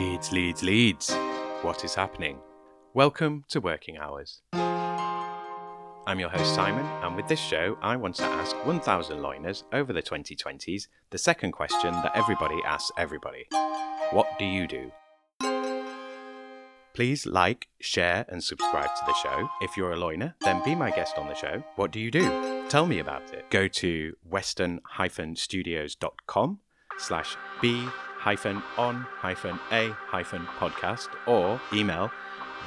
Leeds, Leeds, Leeds. What is happening? Welcome to Working Hours. I'm your host Simon, and with this show, I want to ask 1,000 loiners over the 2020s the second question that everybody asks everybody What do you do? Please like, share, and subscribe to the show. If you're a loiner, then be my guest on the show. What do you do? Tell me about it. Go to western-studios.com slash b hyphen on hyphen a hyphen podcast or email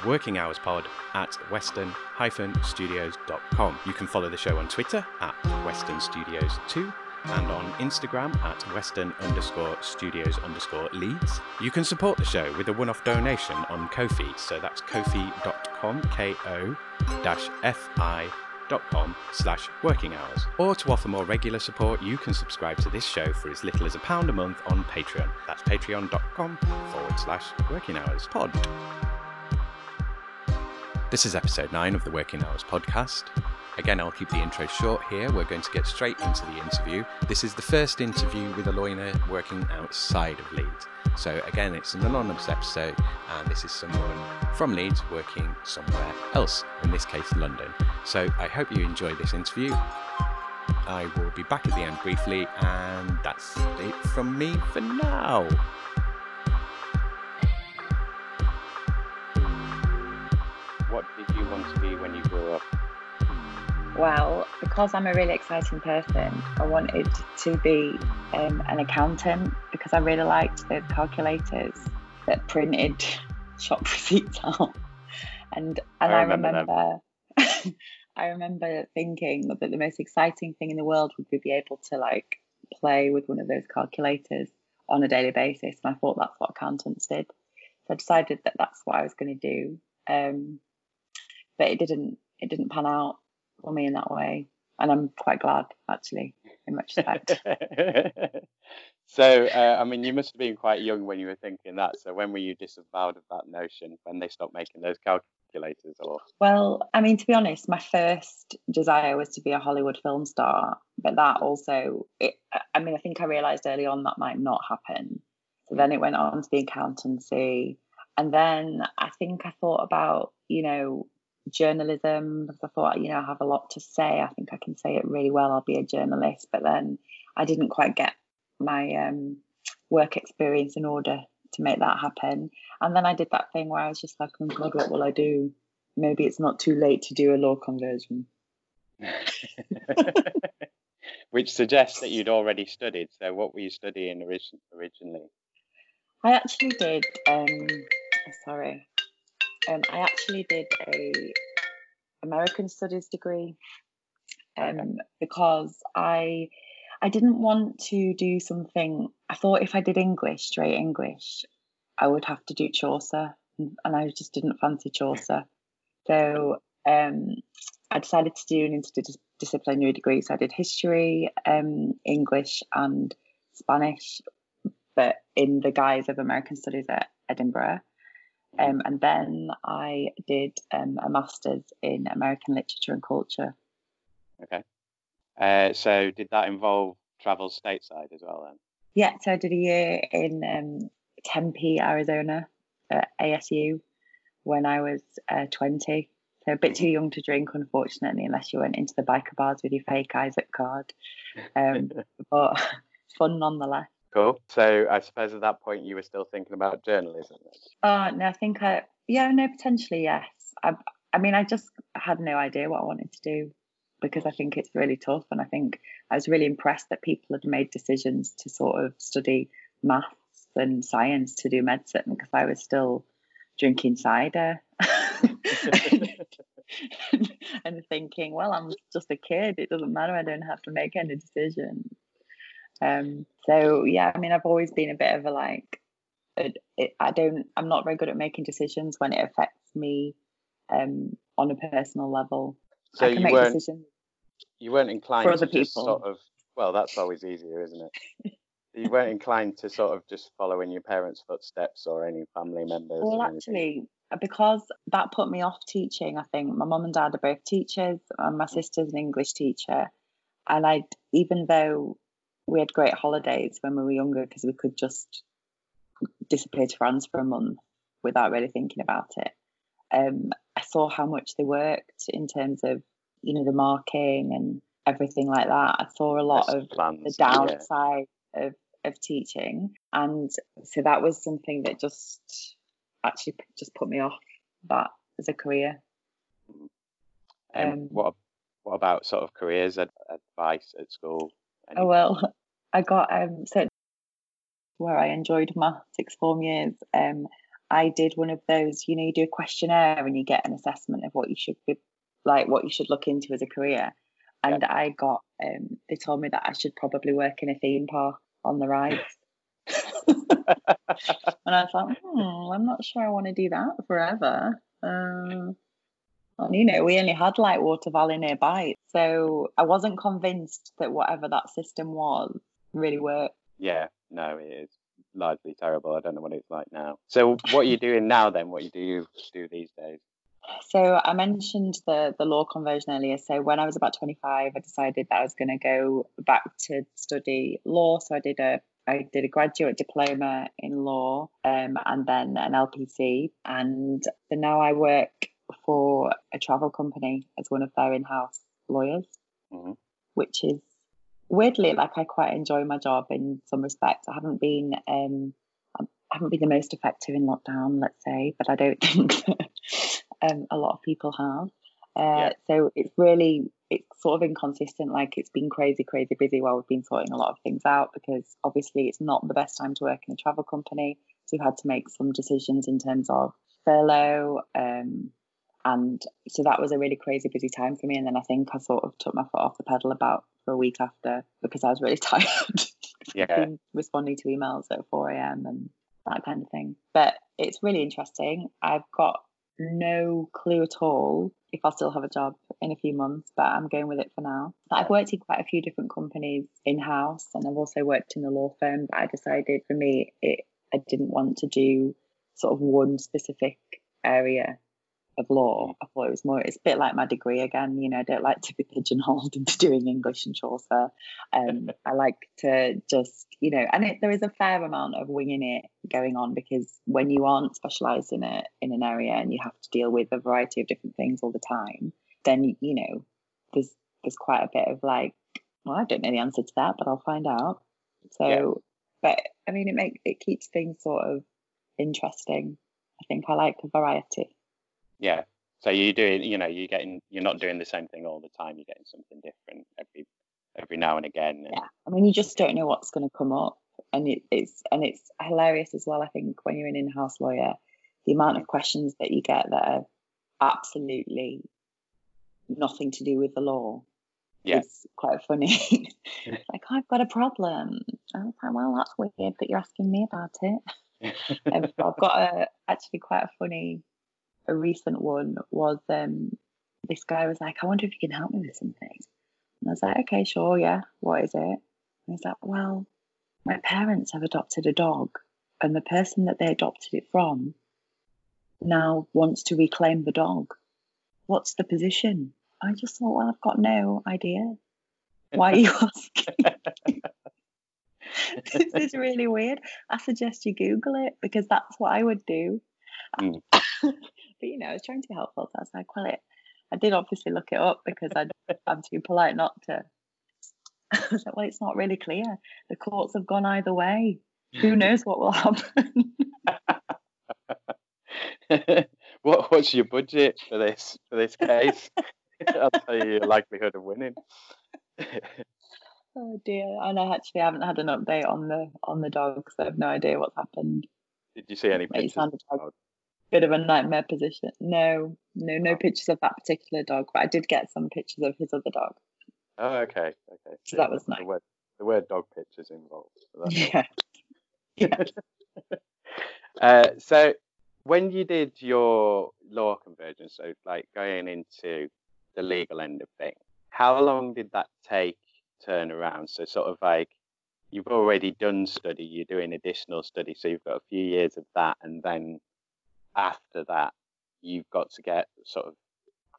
workinghourspod at western hyphen studios.com. You can follow the show on Twitter at Western Studios 2 and on Instagram at western underscore studios underscore leeds. You can support the show with a one-off donation on Ko-fi, so that's kofi.com, K-O dash F-I dot com slash working hours. Or to offer more regular support, you can subscribe to this show for as little as a pound a month on Patreon. That's patreon.com forward slash working hours pod. This is episode 9 of the Working Hours podcast. Again, I'll keep the intro short here. We're going to get straight into the interview. This is the first interview with a loiner working outside of Leeds. So, again, it's an anonymous episode, and this is someone from Leeds working somewhere else, in this case, London. So, I hope you enjoy this interview. I will be back at the end briefly, and that's it from me for now. What did you want to be when you grew up? Well, because I'm a really exciting person, I wanted to be um, an accountant because I really liked the calculators that printed shop receipts out. And and I I remember remember, I remember thinking that the most exciting thing in the world would be be able to like play with one of those calculators on a daily basis. And I thought that's what accountants did. So I decided that that's what I was going to do. Um, but it didn't. It didn't pan out for me in that way, and I'm quite glad actually, in retrospect. so, uh, I mean, you must have been quite young when you were thinking that. So, when were you disavowed of that notion? When they stopped making those calculators, or well, I mean, to be honest, my first desire was to be a Hollywood film star, but that also, it, I mean, I think I realised early on that might not happen. So then it went on to the accountancy, and then I think I thought about, you know, journalism because I thought, you know, I have a lot to say. I think I can say it really well. I'll be a journalist. But then I didn't quite get my um, work experience in order to make that happen. And then I did that thing where I was just like, oh God, what will I do? Maybe it's not too late to do a law conversion. which suggests that you'd already studied. So, what were you studying orig- originally? I actually did, um, sorry, um, I actually did a American Studies degree um, because I I didn't want to do something. I thought if I did English, straight English, I would have to do Chaucer, and and I just didn't fancy Chaucer. So um, I decided to do an interdisciplinary degree. So I did history, um, English, and Spanish, but in the guise of American Studies at Edinburgh. Um, and then I did um, a master's in American literature and culture. Okay. Uh, so, did that involve travel stateside as well then? Yeah, so I did a year in um, Tempe, Arizona, at ASU, when I was uh, 20. So a bit too young to drink, unfortunately, unless you went into the biker bars with your fake ISIC card. Um, but fun nonetheless. Cool. So, I suppose at that point you were still thinking about journalism. Uh, no, I think I, yeah, no, potentially, yes. I, I mean, I just had no idea what I wanted to do because I think it's really tough. And I think I was really impressed that people had made decisions to sort of study maths and science to do medicine because I was still drinking cider and thinking, well, I'm just a kid. It doesn't matter. I don't have to make any decisions. Um, so yeah, I mean, I've always been a bit of a like, it, it, I don't, I'm not very good at making decisions when it affects me um, on a personal level. So I can you make weren't decisions. you weren't inclined For other to just people. sort of well, that's always easier, isn't it? you weren't inclined to sort of just follow in your parents' footsteps or any family members. Well, actually, because that put me off teaching. I think my mum and dad are both teachers, and my sister's an English teacher. And I, even though we had great holidays when we were younger, because we could just disappear to France for a month without really thinking about it. Um, I saw how much they worked in terms of, you know, the marking and everything like that. I saw a lot of plans, the yeah. downside of of teaching, and so that was something that just actually just put me off that as a career. Um, Um, what what about sort of careers ad- advice at school? Any- Oh well, I got um so where I enjoyed my sixth form years. Um, I did one of those. You know, you do a questionnaire and you get an assessment of what you should be like, what you should look into as a career. And I got um, they told me that I should probably work in a theme park on the rides. and I thought, hmm, I'm not sure I want to do that forever. Um, and you know, we only had like Water Valley nearby, so I wasn't convinced that whatever that system was really work. yeah, no, it is largely terrible. I don't know what it's like now. So what are you doing now then? What you do you do these days? So I mentioned the the law conversion earlier. So when I was about 25, I decided that I was going to go back to study law. So I did a I did a graduate diploma in law um, and then an LPC. And so now I work for a travel company as one of their in-house lawyers, Mhm. which is weirdly like I quite enjoy my job in some respects. I haven't been um, I haven't been the most effective in lockdown, let's say, but I don't think that um, a lot of people have. Uh, Yeah. So it's really it's sort of inconsistent. Like it's been crazy, crazy busy while we've been sorting a lot of things out because obviously it's not the best time to work in a travel company. So we've had to make some decisions in terms of furlough. Um, and so that was a really crazy busy time for me. And then I think I sort of took my foot off the pedal about for a week after because I was really tired. Yeah. responding to emails at 4 a.m. and that kind of thing. But it's really interesting. I've got no clue at all if I'll still have a job in a few months, but I'm going with it for now. I've worked in quite a few different companies in house and I've also worked in a law firm, but I decided for me, it, I didn't want to do sort of one specific area of law. I thought it was more, it's a bit like my degree again. You know, I don't like to be pigeonholed into doing English and Chaucer. Um, I like to just, you know, and it, there is a fair amount of winging it going on because when you aren't specialised in a in an area and you have to deal with a variety of different things all the time, then you know, there's there's quite a bit of like, well, I don't know the answer to that, but I'll find out. So, Yeah. but I mean, it makes it keeps things sort of interesting. I think I like variety. Yeah. So you're doing, you know, you're getting, you're not doing the same thing all the time. You're getting something different every every now and again. And, Yeah, I mean, you just don't know what's going to come up, and it, it's and it's hilarious as well. I think when you're an in-house lawyer, the amount of questions that you get that are absolutely nothing to do with the law Yeah. is quite funny. like, I've got a problem. I was like, well, that's weird that you're asking me about it. Um, I've got a actually quite a funny, a recent one was um this guy was like, I wonder if you can help me with something. And I was like, okay, sure, yeah. What is it? And he's like, well, my parents have adopted a dog, and the person that they adopted it from now wants to reclaim the dog. What's the position? I just thought, well, I've got no idea. Why are you asking? this is really weird. I suggest you Google it because that's what I would do. Mm. but you know, I was trying to be helpful. So I was like, well, it, I did obviously look it up because I, I'm too polite not to. I was like, well, it's not really clear. The courts have gone either way. Who hmm. knows what will happen? what what's your budget for this for this case? I'll tell you your likelihood of winning. oh dear. And I actually haven't had an update on the on the dog, so I have no idea what's happened. Did you see any It pictures? sounded like of- a bit of a nightmare position. No, no, no pictures of that particular dog, but I did get some pictures of his other dog. Oh, okay, okay. So that was the nice. word, the word dog pictures involved. So that's Yeah. yeah. Uh, so when you did your law conversion, so like going into the legal end of things, how long did that take turn around? So sort of like you've already done study, you're doing additional study, so you've got a few years of that, and then after that, you've got to get sort of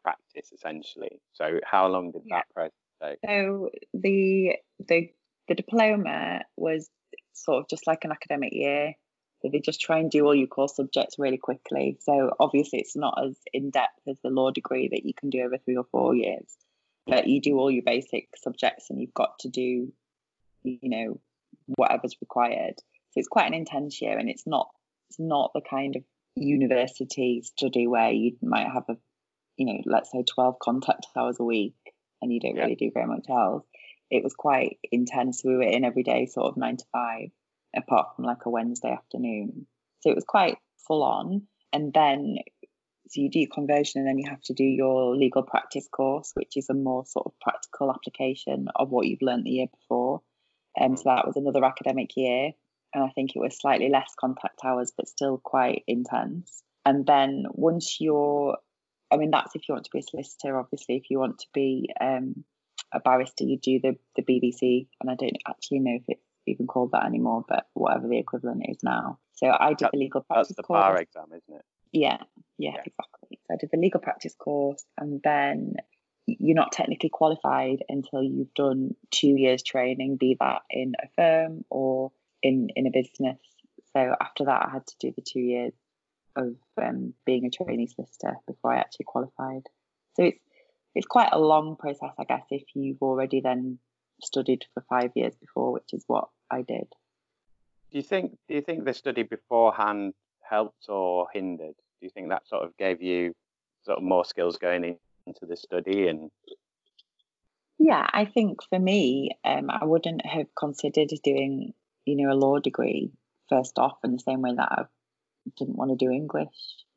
practice essentially. So how long did Yeah. that process take? So the the the diploma was sort of just like an academic year. So they just try and do all your core subjects really quickly. So obviously it's not as in depth as the law degree that you can do over three or four years, but you do all your basic subjects and you've got to do, you know, whatever's required. So it's quite an intense year, and it's not it's not the kind of university study where you might have a, you know, let's say twelve contact hours a week, and you don't Yeah. really do very much else. It was quite intense. We were in every day, sort of nine to five, apart from like a Wednesday afternoon. So it was quite full on. And then, so you do your conversion, and then you have to do your legal practice course, which is a more sort of practical application of what you've learned the year before. Um, so that was another academic year. And I think it was slightly less contact hours, but still quite intense. And then once you're, I mean, that's if you want to be a solicitor. Obviously, if you want to be um, a barrister, you do the, the BVC. And I don't actually know if it's even called that anymore, but whatever the equivalent is now. So I did That- the legal practice. That's the course. bar exam, isn't it? Yeah, yeah, Yeah. exactly. So I did the legal practice course, and then you're not technically qualified until you've done two years training, be that in a firm or in in a business. So after that, I had to do the two years of um, being a trainee solicitor before I actually qualified. So it's it's quite a long process, I guess, if you've already then studied for five years before, which is what I did. Do you think do you think the study beforehand helped or hindered? Do you think that sort of gave you sort of more skills going in, into the study and Yeah, I think for me, um, I wouldn't have considered doing, you know, a law degree first off in the same way that I didn't want to do English,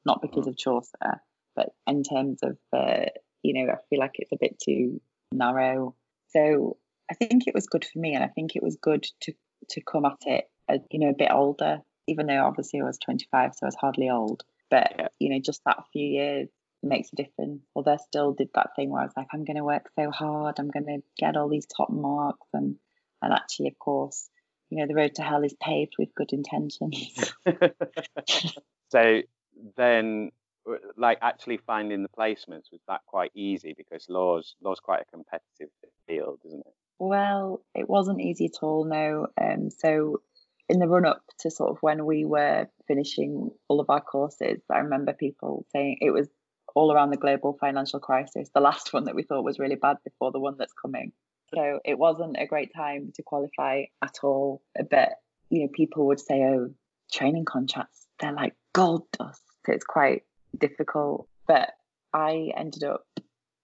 not because of Chaucer, but in terms of, uh, you know, I feel like it's a bit too narrow. So I think it was good for me, and I think it was good to to come at it, as, you know, a bit older, even though obviously I was 25, so I was hardly old. But Yeah. you know, just that few years makes a difference. Although I still did that thing where I was like, I'm going to work so hard, I'm going to get all these top marks, and and actually, of course, you know, the road to hell is paved with good intentions. so then like actually finding the placements was that quite easy because law's law's quite a competitive field, isn't it? well, it wasn't easy at all, no. Um, so in the run up to sort of when we were finishing all of our courses, I remember people saying it was all around the global financial crisis, the last one that we thought was really bad before the one that's coming. So it wasn't a great time to qualify at all. But you know, people would say, "Oh, training contracts, they're like gold dust." So it's quite difficult. But I ended up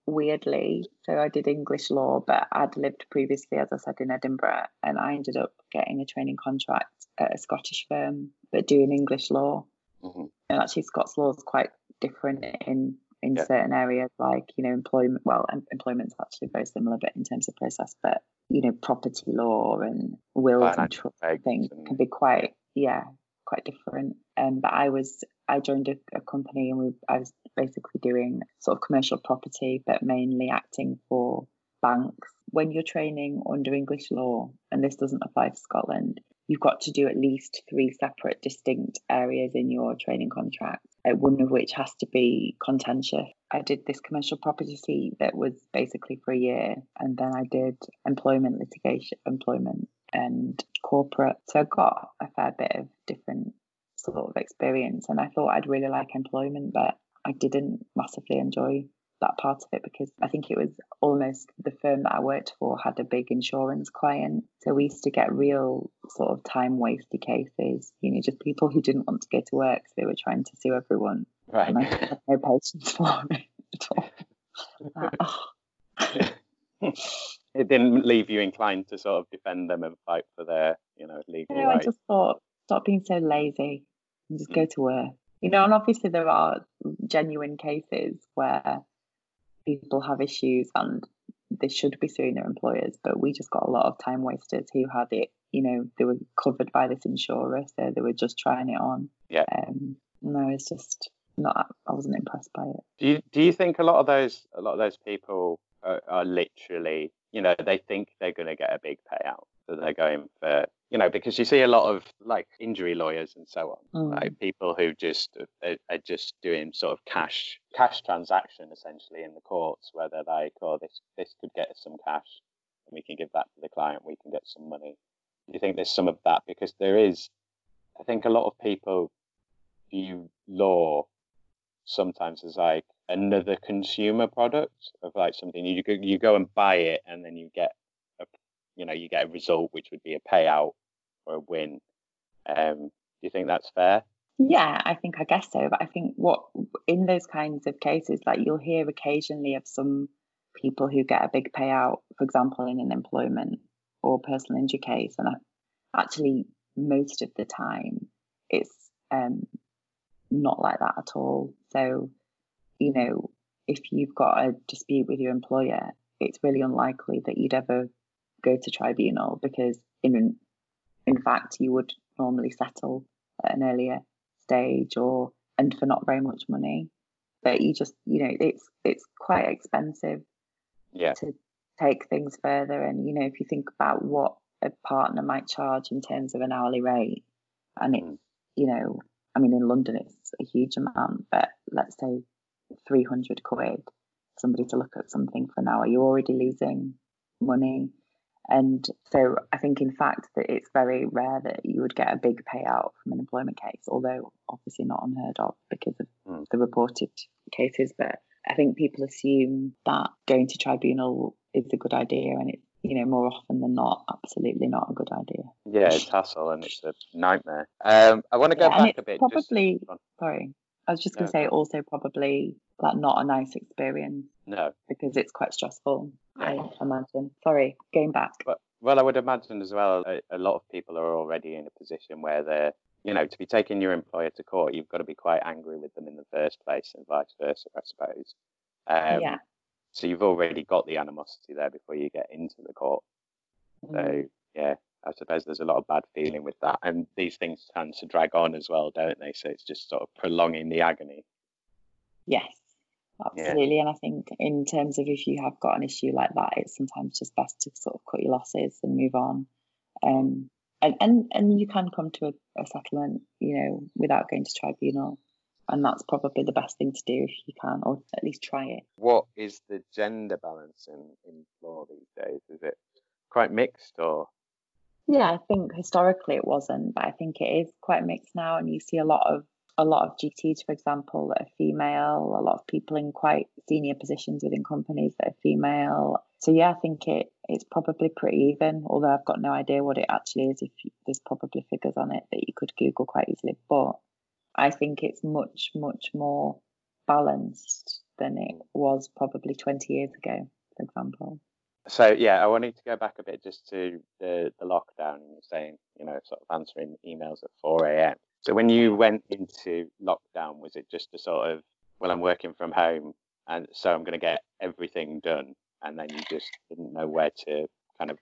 weirdly, so I did English law, but I'd lived previously, as I said, in Edinburgh, and I ended up getting a training contract at a Scottish firm, but doing English law. Mhm. And actually, Scots law is quite different in in Yeah. certain areas, like you know, employment. Well, em- employment's actually very similar, but in terms of process, but you know, property law and wills and trust things and- can be quite, yeah, quite different. Um, but I was, I joined a, a company and we, I was basically doing sort of commercial property, but mainly acting for banks. When you're training under English law, and this doesn't apply to Scotland, you've got to do at least three separate, distinct areas in your training contract. uh, One of which has to be contentious. I did this commercial property that was basically for a year, and then I did employment litigation, employment and corporate. So I got a fair bit of different sort of experience, and I thought I'd really like employment, but I didn't massively enjoy that part of it because I think it was almost the firm that I worked for had a big insurance client. So we used to get real sort of time wasted cases, you know, just people who didn't want to go to work. So they were trying to sue everyone. Right. And I had no patience for it at all. Like, oh, it didn't leave you inclined to sort of defend them and fight for their, you know, legal No, I rights. just thought, stop being so lazy and just mm. go to work. You know, and obviously there are genuine cases where people have issues and they should be suing their employers, but we just got a lot of time wasters who had it, you know, they were covered by this insurer, so they were just trying it on. Yeah. Um, no, it's just not, I wasn't impressed by it. Do you do you think a lot of those a lot of those people are, are literally you know they think they're going to get a big payout, so they're going for you know because you see a lot of like injury lawyers and so on, Mm. like people who just are, are just doing sort of cash cash transaction essentially in the courts where they're like, oh this this could get us some cash and we can give that to the client, we can get some money. Do you think there's some of that because there is I think a lot of people view law sometimes as like another consumer product of like something you go, you go and buy it and then you get you know you get a result which would be a payout or a win. Um, do you think that's fair? Yeah, I think I guess so. But I think what in those kinds of cases, like you'll hear occasionally of some people who get a big payout, for example, in an employment or personal injury case, and I, actually most of the time it's um, not like that at all. So, you know, if you've got a dispute with your employer, it's really unlikely that you'd ever go to tribunal because in in fact you would normally settle at an earlier stage or and for not very much money. But you just you know, it's it's quite expensive yeah. to take things further and you know, if you think about what a partner might charge in terms of an hourly rate and it's, mm. you know, I mean, in London, it's a huge amount, but let's say 300 quid, somebody to look at something for an hour, you're already losing money. And so I think, in fact, that it's very rare that you would get a big payout from an employment case, although obviously not unheard of because of mm. the reported cases. But I think people assume that going to tribunal is a good idea and it's you know, more often than not, absolutely not a good idea. Yeah, it's hassle and it's a nightmare. Um, I want to go yeah, back a bit. Probably, just... sorry, I was just going to say also probably like not a nice experience. No, because it's quite stressful. I imagine. Sorry, going back. But, well, I would imagine as well. A, a lot of people are already in a position where they're, you know, to be taking your employer to court, you've got to be quite angry with them in the first place, and vice versa, I suppose. Um, yeah. So you've already got the animosity there before you get into the court. Mm. So yeah, I suppose there's a lot of bad feeling with that, and these things tend to drag on as well, don't they? So it's just sort of prolonging the agony. Yes, absolutely. Yeah. And I think in terms of if you have got an issue like that, it's sometimes just best to sort of cut your losses and move on. Um, and, and and you can come to a, a settlement, you know, without going to tribunal and that's probably the best thing to do if you can, or at least try it. What is the gender balance in, in law these days? Is it quite mixed or? Yeah, I think historically it wasn't, but I think it is quite mixed now, and you see a lot of a lot of GCs, for example, that are female, a lot of people in quite senior positions within companies that are female. So yeah, I think it it's probably pretty even. Although I've got no idea what it actually is. If you, there's probably figures on it that you could Google quite easily, but I think it's much, much more balanced than it was probably 20 years ago, for example. So yeah, I wanted to go back a bit just to the, the lockdown and you're saying, you know, sort of answering emails at 4 a.m. So when you went into lockdown, was it just a sort of, well, I'm working from home and so I'm going to get everything done, and then you just didn't know where to kind of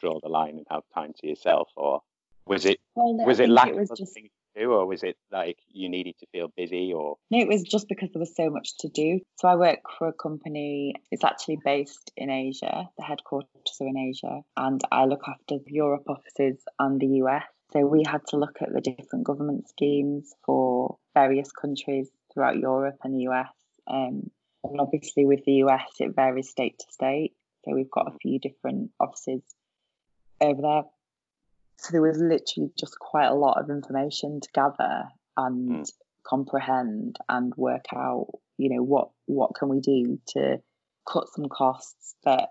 draw the line and have time to yourself, or was it well, no, was it lack it was of just... things do, or was it like you needed to feel busy, or? No, it was just because there was so much to do. So I work for a company. It's actually based in Asia. The headquarters are in Asia, and I look after Europe offices and the US. So we had to look at the different government schemes for various countries throughout Europe and the US. Um, and obviously, with the US, it varies state to state. So we've got a few different offices over there so there was literally just quite a lot of information to gather and mm. comprehend and work out, you know, what what can we do to cut some costs that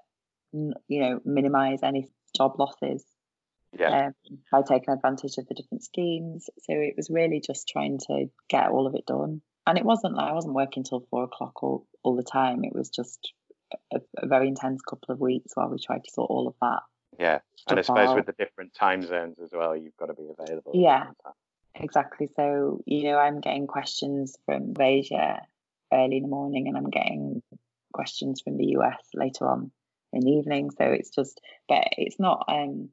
you know minimize any job losses yeah. um, by taking advantage of the different schemes. So it was really just trying to get all of it done. And it wasn't like I wasn't working till four o'clock all, all the time. It was just a, a very intense couple of weeks while we tried to sort all of that yeah, and I suppose with the different time zones as well, you've got to be available. Yeah, exactly. So you know, I'm getting questions from Asia early in the morning, and I'm getting questions from the US later on in the evening. So it's just, but it's not. Um,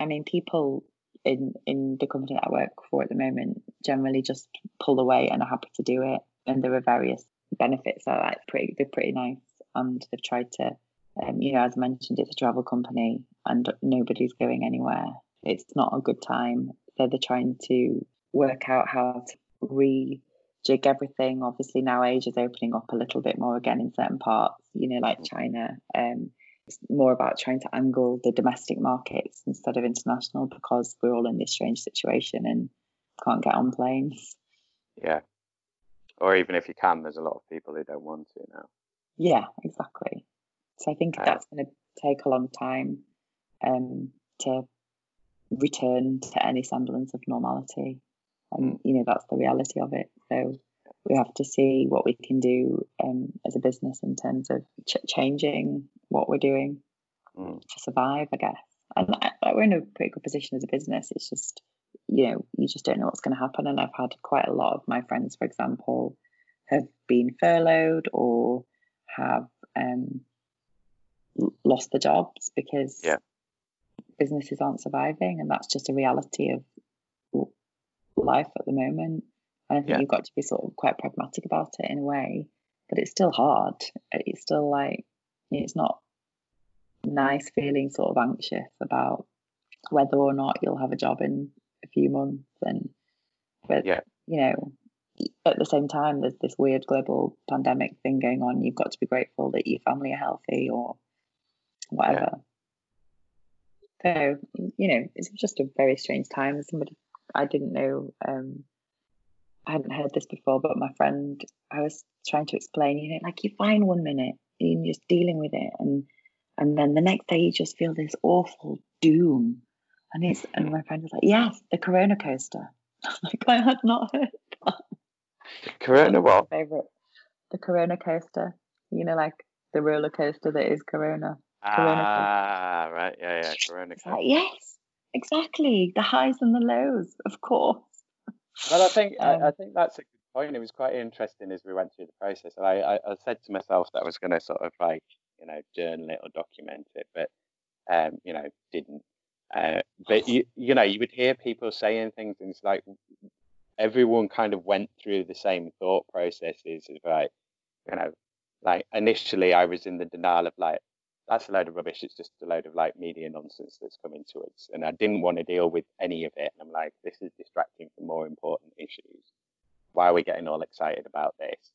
I mean, people in in the company that I work for at the moment generally just pull away and are happy to do it, and there are various benefits that are pretty they're pretty nice, and they've tried to um, you know, as mentioned, it's a travel company and nobody's going anywhere. It's not a good time. So they're trying to work out how to rejig everything. Obviously, now Asia's opening up a little bit more again in certain parts, you know, like China. Um, it's more about trying to angle the domestic markets instead of international because we're all in this strange situation. And can't get on planes. Yeah. Or even if you can, there's a lot of people who don't want to now. Yeah, exactly. So I think that's going to take a long time um, to return to any semblance of normality. And, you know, that's the reality of it. So we have to see what we can do um, as a business in terms of ch- changing what we're doing Mm. to survive, I guess. And we're in a pretty good position as a business. It's just, you know, you just don't know what's going to happen. And I've had quite a lot of my friends, for example, have been furloughed or have um, lost their jobs because Yeah. businesses aren't surviving. And that's just a reality of life at the moment. And I think Yeah. you've got to be sort of quite pragmatic about it in a way, but it's still hard. It's still like, it's not nice feeling sort of anxious about whether or not you'll have a job in a few months and but Yeah. you know at the same time there's this weird global pandemic thing going on you've got to be grateful that your family are healthy or whatever. So you know it's just a very strange time. Somebody i didn't know um i hadn't heard this before but my friend i was trying to explain you know like you're fine one minute and you're just dealing with it and and then the next day you just feel this awful doom. And it's and my friend was like yes the corona coaster. Like i had not heard that. The Corona what? favorite. The corona coaster. You know like the roller coaster that is corona Corona Ah, right. Yeah, yeah. Corona. It's like, yes exactly the highs and the lows of course Well, I think I, I Um, think that's a good point. It was quite interesting as we went through the process. And I, I, I said to myself that I was going to sort of like you know journal it or document it, but um, you know didn't. Uh, but you you know you would hear people saying things, and it's like everyone kind of went through the same thought processes. Of like you know, like initially I was in the denial of like that's a load of rubbish. It's just a load of like media nonsense that's coming to us, and I didn't want to deal with any of it. And I'm like, this is distracting from more important issues. Why are we getting all excited about this?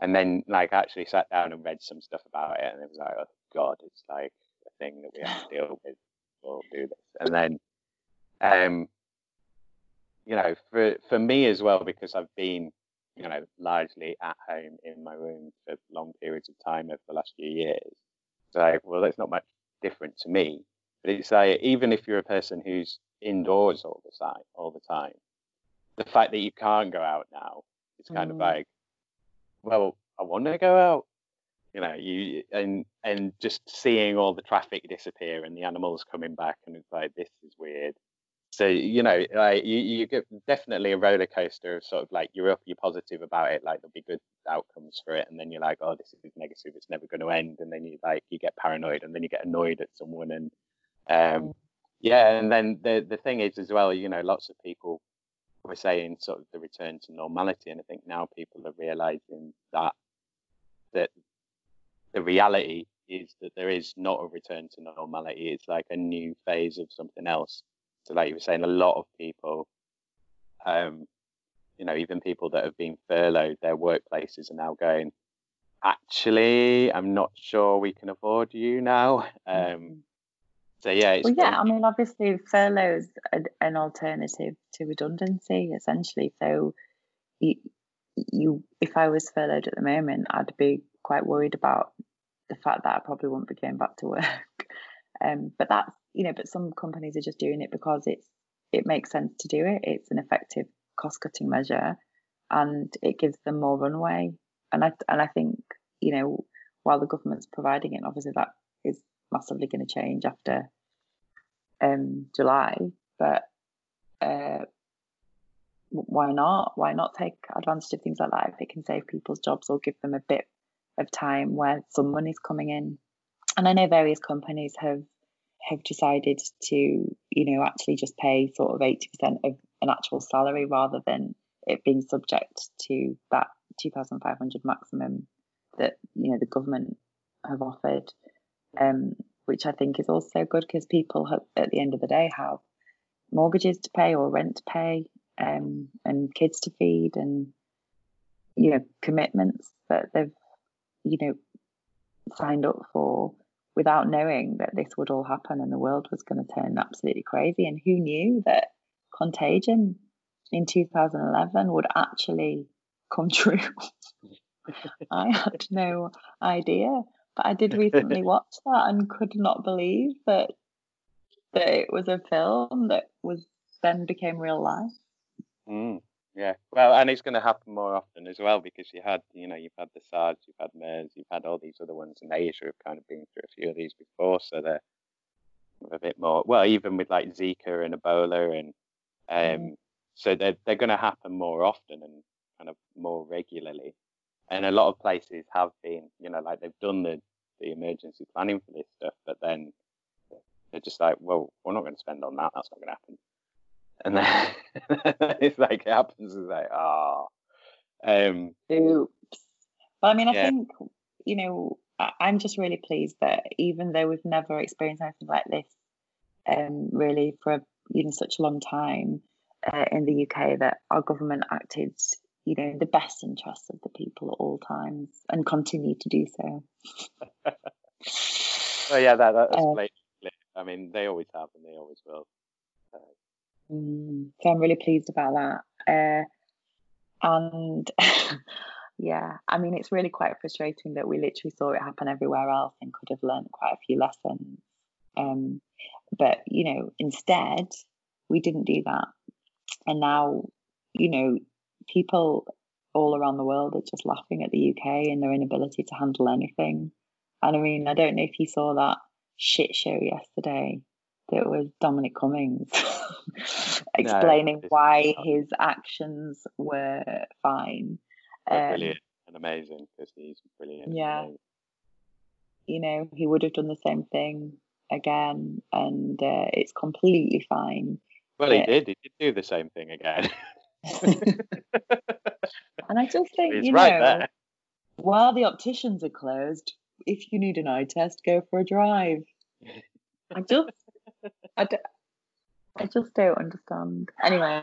And then like I actually sat down and read some stuff about it, and it was like, oh god, it's like a thing that we have to deal with. We'll do this, and then, um, you know, for for me as well, because I've been, you know, largely at home in my room for long periods of time over the last few years. Like, well, that's not much different to me. But it's like, even if you're a person who's indoors all the time, all the time, the fact that you can't go out now, it's kind of Mm. like, well, I want to go out, you know, you and and just seeing all the traffic disappear and the animals coming back, and it's like, this is weird. So you know, like you, you get definitely a roller coaster of sort of like you're up, you're positive about it, like there'll be good outcomes for it, and then you're like, oh, this is negative, it's never going to end, and then you like you get paranoid, and then you get annoyed at someone, and um, yeah, and then the the thing is as well, you know, lots of people were saying sort of the return to normality, and I think now people are realizing that that the reality is that there is not a return to normality. It's like a new phase of something else. So, like you were saying, a lot of people, um, you know, even people that have been furloughed, their workplaces are now going. Actually, I'm not sure we can afford you now. Um, so yeah, it's well, yeah, I mean, obviously, furlough's an, an alternative to redundancy, essentially. So, you, you, if I was furloughed at the moment, I'd be quite worried about the fact that I probably won't be going back to work. Um, but that's, you know, but some companies are just doing it because it's it makes sense to do it. It's an effective cost cutting measure, and it gives them more runway. And I and I think, you know, while the government's providing it, obviously that is massively going to change after um, July. But uh, why not? Why not take advantage of things like that if it can save people's jobs or give them a bit of time where some money's coming in? And I know various companies have have decided to, you know, actually just pay sort of eighty percent of an actual salary rather than it being subject to that two thousand five hundred maximum that you know the government have offered, um, which I think is also good because people have, at the end of the day have mortgages to pay or rent to pay, um, and kids to feed, and you know commitments that they've you know signed up for without knowing that this would all happen and the world was going to turn absolutely crazy. And who knew that contagion in 2011 would actually come true. I had no idea, but I did recently watch that and could not believe that that it was a film that was then became real life. Mm, yeah, well, and it's going to happen more often as well because you had, you know, you've had the SARS, you've had MERS, you've had all these other ones, and Asia have kind of been through a few of these before, so they're a bit more. Well, even with like Zika and Ebola, and um, mm. so they're they're going to happen more often and kind of more regularly. And a lot of places have been, you know, like they've done the the emergency planning for this stuff, but then they're just like, well, we're not going to spend on that. That's not going to happen. And then it's like it happens. It's like, ah, oh. um, oops. But I mean, I yeah. think you know, I'm just really pleased that even though we've never experienced anything like this, um, really for know such a long time uh, in the UK, that our government acted, you know, in the best interests of the people at all times and continue to do so. well, yeah, that, that's uh, I mean, they always have and they always will. Mm, so I'm really pleased about that. Uh, and yeah, I mean, it's really quite frustrating that we literally saw it happen everywhere else and could have learned quite a few lessons. Um, but, you know, instead, we didn't do that. And now, you know, people all around the world are just laughing at the UK and their inability to handle anything. And I mean, I don't know if you saw that shit show yesterday that was Dominic Cummings explaining no, why his actions were fine. Um, brilliant and amazing because he's brilliant. Yeah. You know, he would have done the same thing again, and uh, it's completely fine. Well, he did. He did do the same thing again. and I just think, he's you right know, there. while the opticians are closed, if you need an eye test, go for a drive. I just, I, d- I just don't understand. Anyway,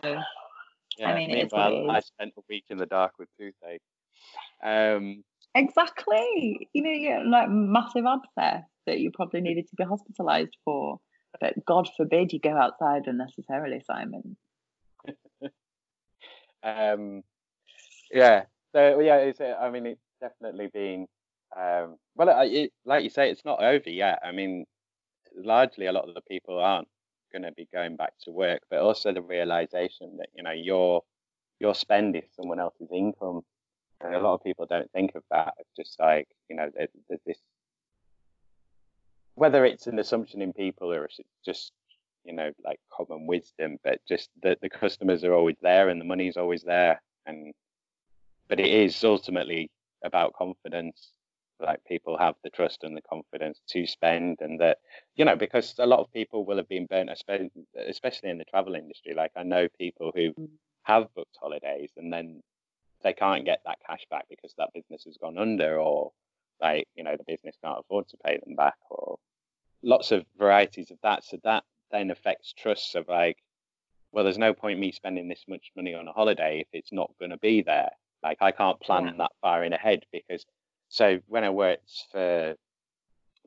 yeah, I mean, it's what it is. I spent a week in the dark with toothache. Um, exactly. You know, you like massive abscess that you probably needed to be hospitalised for. But God forbid you go outside unnecessarily, Simon. um, yeah. So yeah, it's. I mean, it's definitely been um, well, it, like you say, it's not over yet. I mean, largely a lot of the people aren't going to be going back to work, but also the realization that you know your your spend is someone else's income, and a lot of people don't think of that. It's just like you know, there's, there's this whether it's an assumption in people or it's just you know like common wisdom, but just that the customers are always there and the money's always there, and but it is ultimately about confidence like people have the trust and the confidence to spend and that you know because a lot of people will have been burnt especially in the travel industry like i know people who mm. have booked holidays and then they can't get that cash back because that business has gone under or like you know the business can't afford to pay them back or lots of varieties of that so that then affects trust of like well there's no point me spending this much money on a holiday if it's not going to be there like i can't plan yeah. that far in ahead because so when I worked for,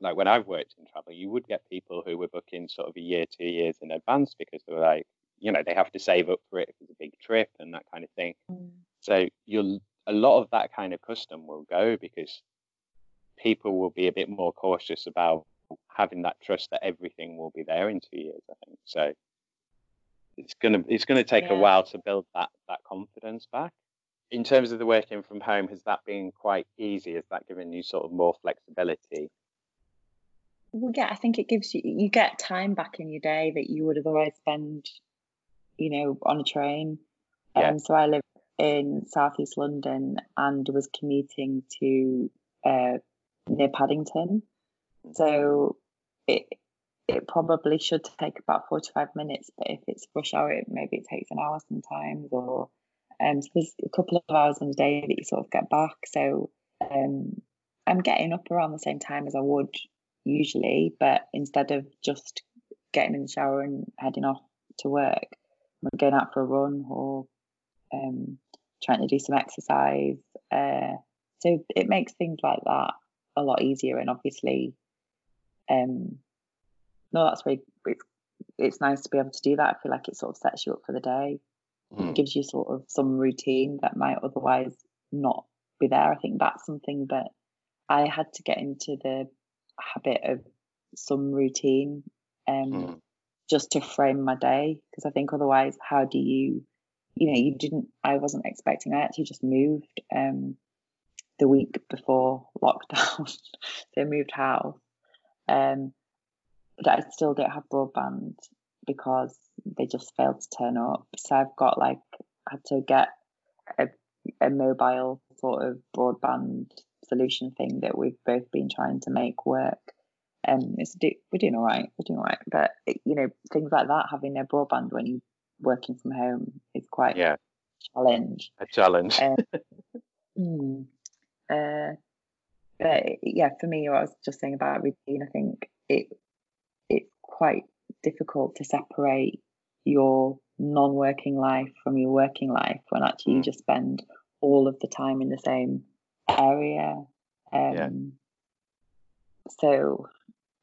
like when I've worked in travel, you would get people who were booking sort of a year, two years in advance because they were like, you know, they have to save up for it if it's a big trip and that kind of thing. Mm. So you'll a lot of that kind of custom will go because people will be a bit more cautious about having that trust that everything will be there in two years. I think so. It's gonna it's gonna take yeah. a while to build that that confidence back in terms of the working from home, has that been quite easy? Has that given you sort of more flexibility? Well, yeah, I think it gives you you get time back in your day that you would otherwise spend, you know, on a train. Yeah. Um, so I live in southeast London and was commuting to uh, near Paddington. So it it probably should take about forty five minutes, but if it's rush hour, it, maybe it takes an hour sometimes, or um, so there's a couple of hours in the day that you sort of get back. So um, I'm getting up around the same time as I would usually, but instead of just getting in the shower and heading off to work, I'm going out for a run or um, trying to do some exercise. Uh, so it makes things like that a lot easier. And obviously, um, no, that's really it's, it's nice to be able to do that. I feel like it sort of sets you up for the day. Mm. it gives you sort of some routine that might otherwise not be there. I think that's something that I had to get into the habit of some routine um, mm. just to frame my day because I think otherwise, how do you, you know, you didn't, I wasn't expecting, I actually just moved um, the week before lockdown. so I moved house. Um, but I still don't have broadband because they just failed to turn up. So I've got like, had to get a, a mobile sort of broadband solution thing that we've both been trying to make work. And um, it's we're doing all right, we're doing all right. But you know, things like that, having no broadband when you're working from home is quite yeah challenge. A challenge. Uh, hmm, uh, but yeah, for me, what I was just saying about routine, I think it it's quite difficult to separate your non-working life from your working life when actually mm. you just spend all of the time in the same area. Um, yeah. So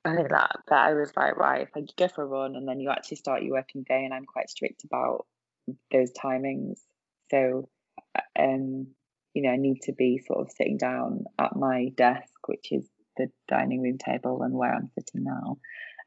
I think that that I was like, right, if I go for a run and then you actually start your working day, and I'm quite strict about those timings. So, um, you know, I need to be sort of sitting down at my desk, which is the dining room table and where I'm sitting now,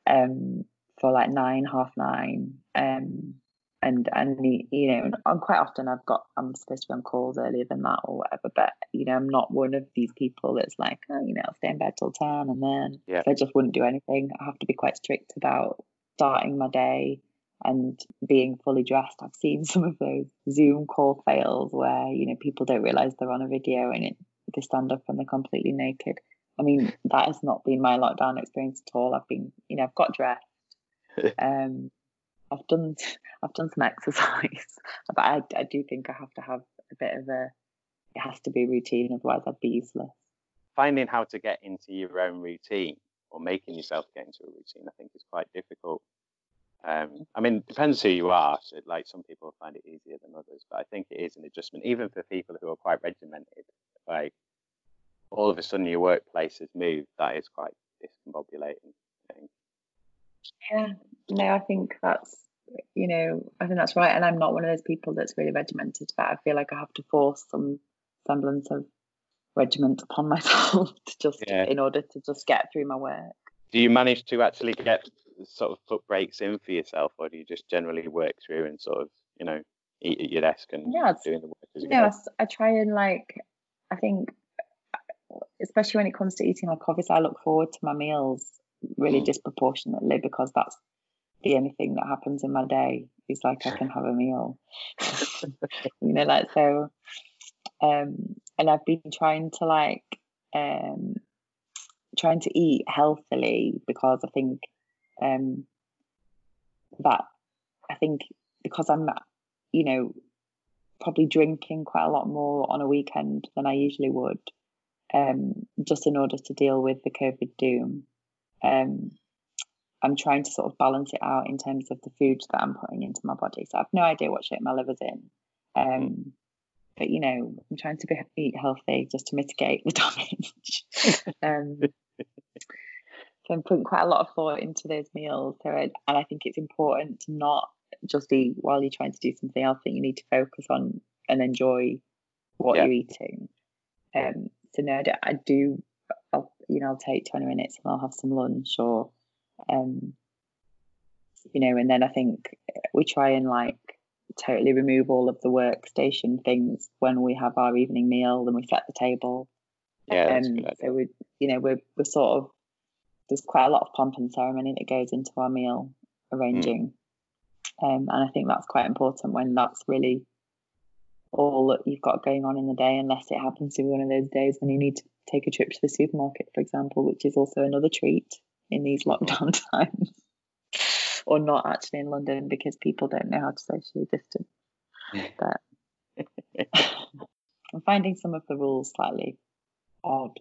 um, for like nine, half nine, um, and and you know I'm quite often I've got I'm supposed to be on calls earlier than that or whatever but you know I'm not one of these people that's like oh you know I'll stay in bed till 10 and then yeah. I just wouldn't do anything I have to be quite strict about starting my day and being fully dressed. I've seen some of those Zoom call fails where you know people don't realize they're on a video and it, they stand up and they're completely naked. I mean that has not been my lockdown experience at all. I've been you know I've got dressed um I've done I've done some exercise, but I, I do think I have to have a bit of a it has to be routine, otherwise I'd be useless. Finding how to get into your own routine or making yourself get into a routine, I think, is quite difficult. Um, I mean, it depends who you are. So, like some people find it easier than others, but I think it is an adjustment, even for people who are quite regimented. Like all of a sudden, your workplace has moved. That is quite discombobulating. Yeah, no, I think that's you know, I think that's right. And I'm not one of those people that's really regimented, but I feel like I have to force some semblance of regiment upon myself to just yeah. in order to just get through my work. Do you manage to actually get sort of put breaks in for yourself, or do you just generally work through and sort of, you know, eat at your desk and yeah, doing the work as you Yes, I try and like, I think, especially when it comes to eating, like obviously I look forward to my meals really mm. disproportionately because that's the only thing that happens in my day is like I can have a meal. you know, like so um and I've been trying to like um trying to eat healthily because I think um that I think because I'm you know probably drinking quite a lot more on a weekend than I usually would um just in order to deal with the COVID doom um, I'm trying to sort of balance it out in terms of the food that I'm putting into my body. So I've no idea what shape my liver's in. Um, but you know, I'm trying to be, eat healthy just to mitigate the damage. um, so I'm putting quite a lot of thought into those meals. So, and I think it's important to not just eat while you're trying to do something else. That you need to focus on and enjoy what yeah. you're eating. Um, so no, I do you know I'll take 20 minutes and I'll have some lunch or um you know and then I think we try and like totally remove all of the workstation things when we have our evening meal and we set the table. Yeah um, so we you know we're, we're sort of there's quite a lot of pomp and ceremony that goes into our meal arranging. Mm. um, and I think that's quite important when that's really all that you've got going on in the day unless it happens to be one of those days when you need to take a trip to the supermarket, for example, which is also another treat in these lockdown times, or not actually in London because people don't know how to socially distance. But I'm finding some of the rules slightly odd.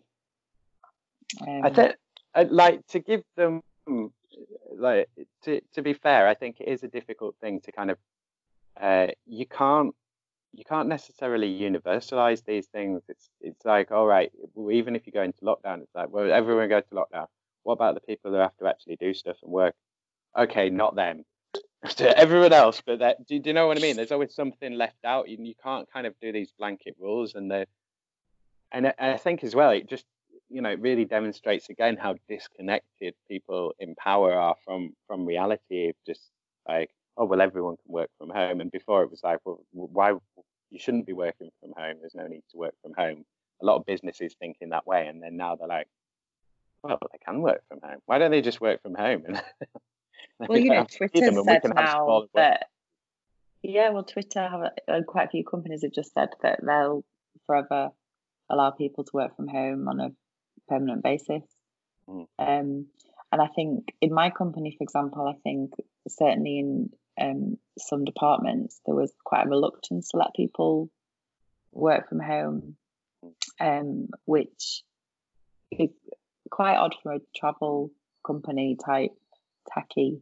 Um, I think I'd like to give them like to to be fair. I think it is a difficult thing to kind of uh, you can't you can't necessarily universalize these things. It's it's like, all right, even if you go into lockdown, it's like, well, everyone goes to lockdown. What about the people who have to actually do stuff and work? Okay, not them. to everyone else, but that do, do, you know what I mean? There's always something left out, and you can't kind of do these blanket rules. And the and I think as well, it just you know it really demonstrates again how disconnected people in power are from from reality. Just like oh well, everyone can work from home, and before it was like well, why you shouldn't be working from home. There's no need to work from home. A lot of businesses thinking that way, and then now they're like, well, they can work from home. Why don't they just work from home? well, you know, Twitter said now that. Yeah, well, Twitter have uh, quite a few companies have just said that they'll forever allow people to work from home on a permanent basis. Mm. Um, and I think in my company, for example, I think certainly in um, some departments there was quite a reluctance to let people work from home, um, which is quite odd for a travel company type mm.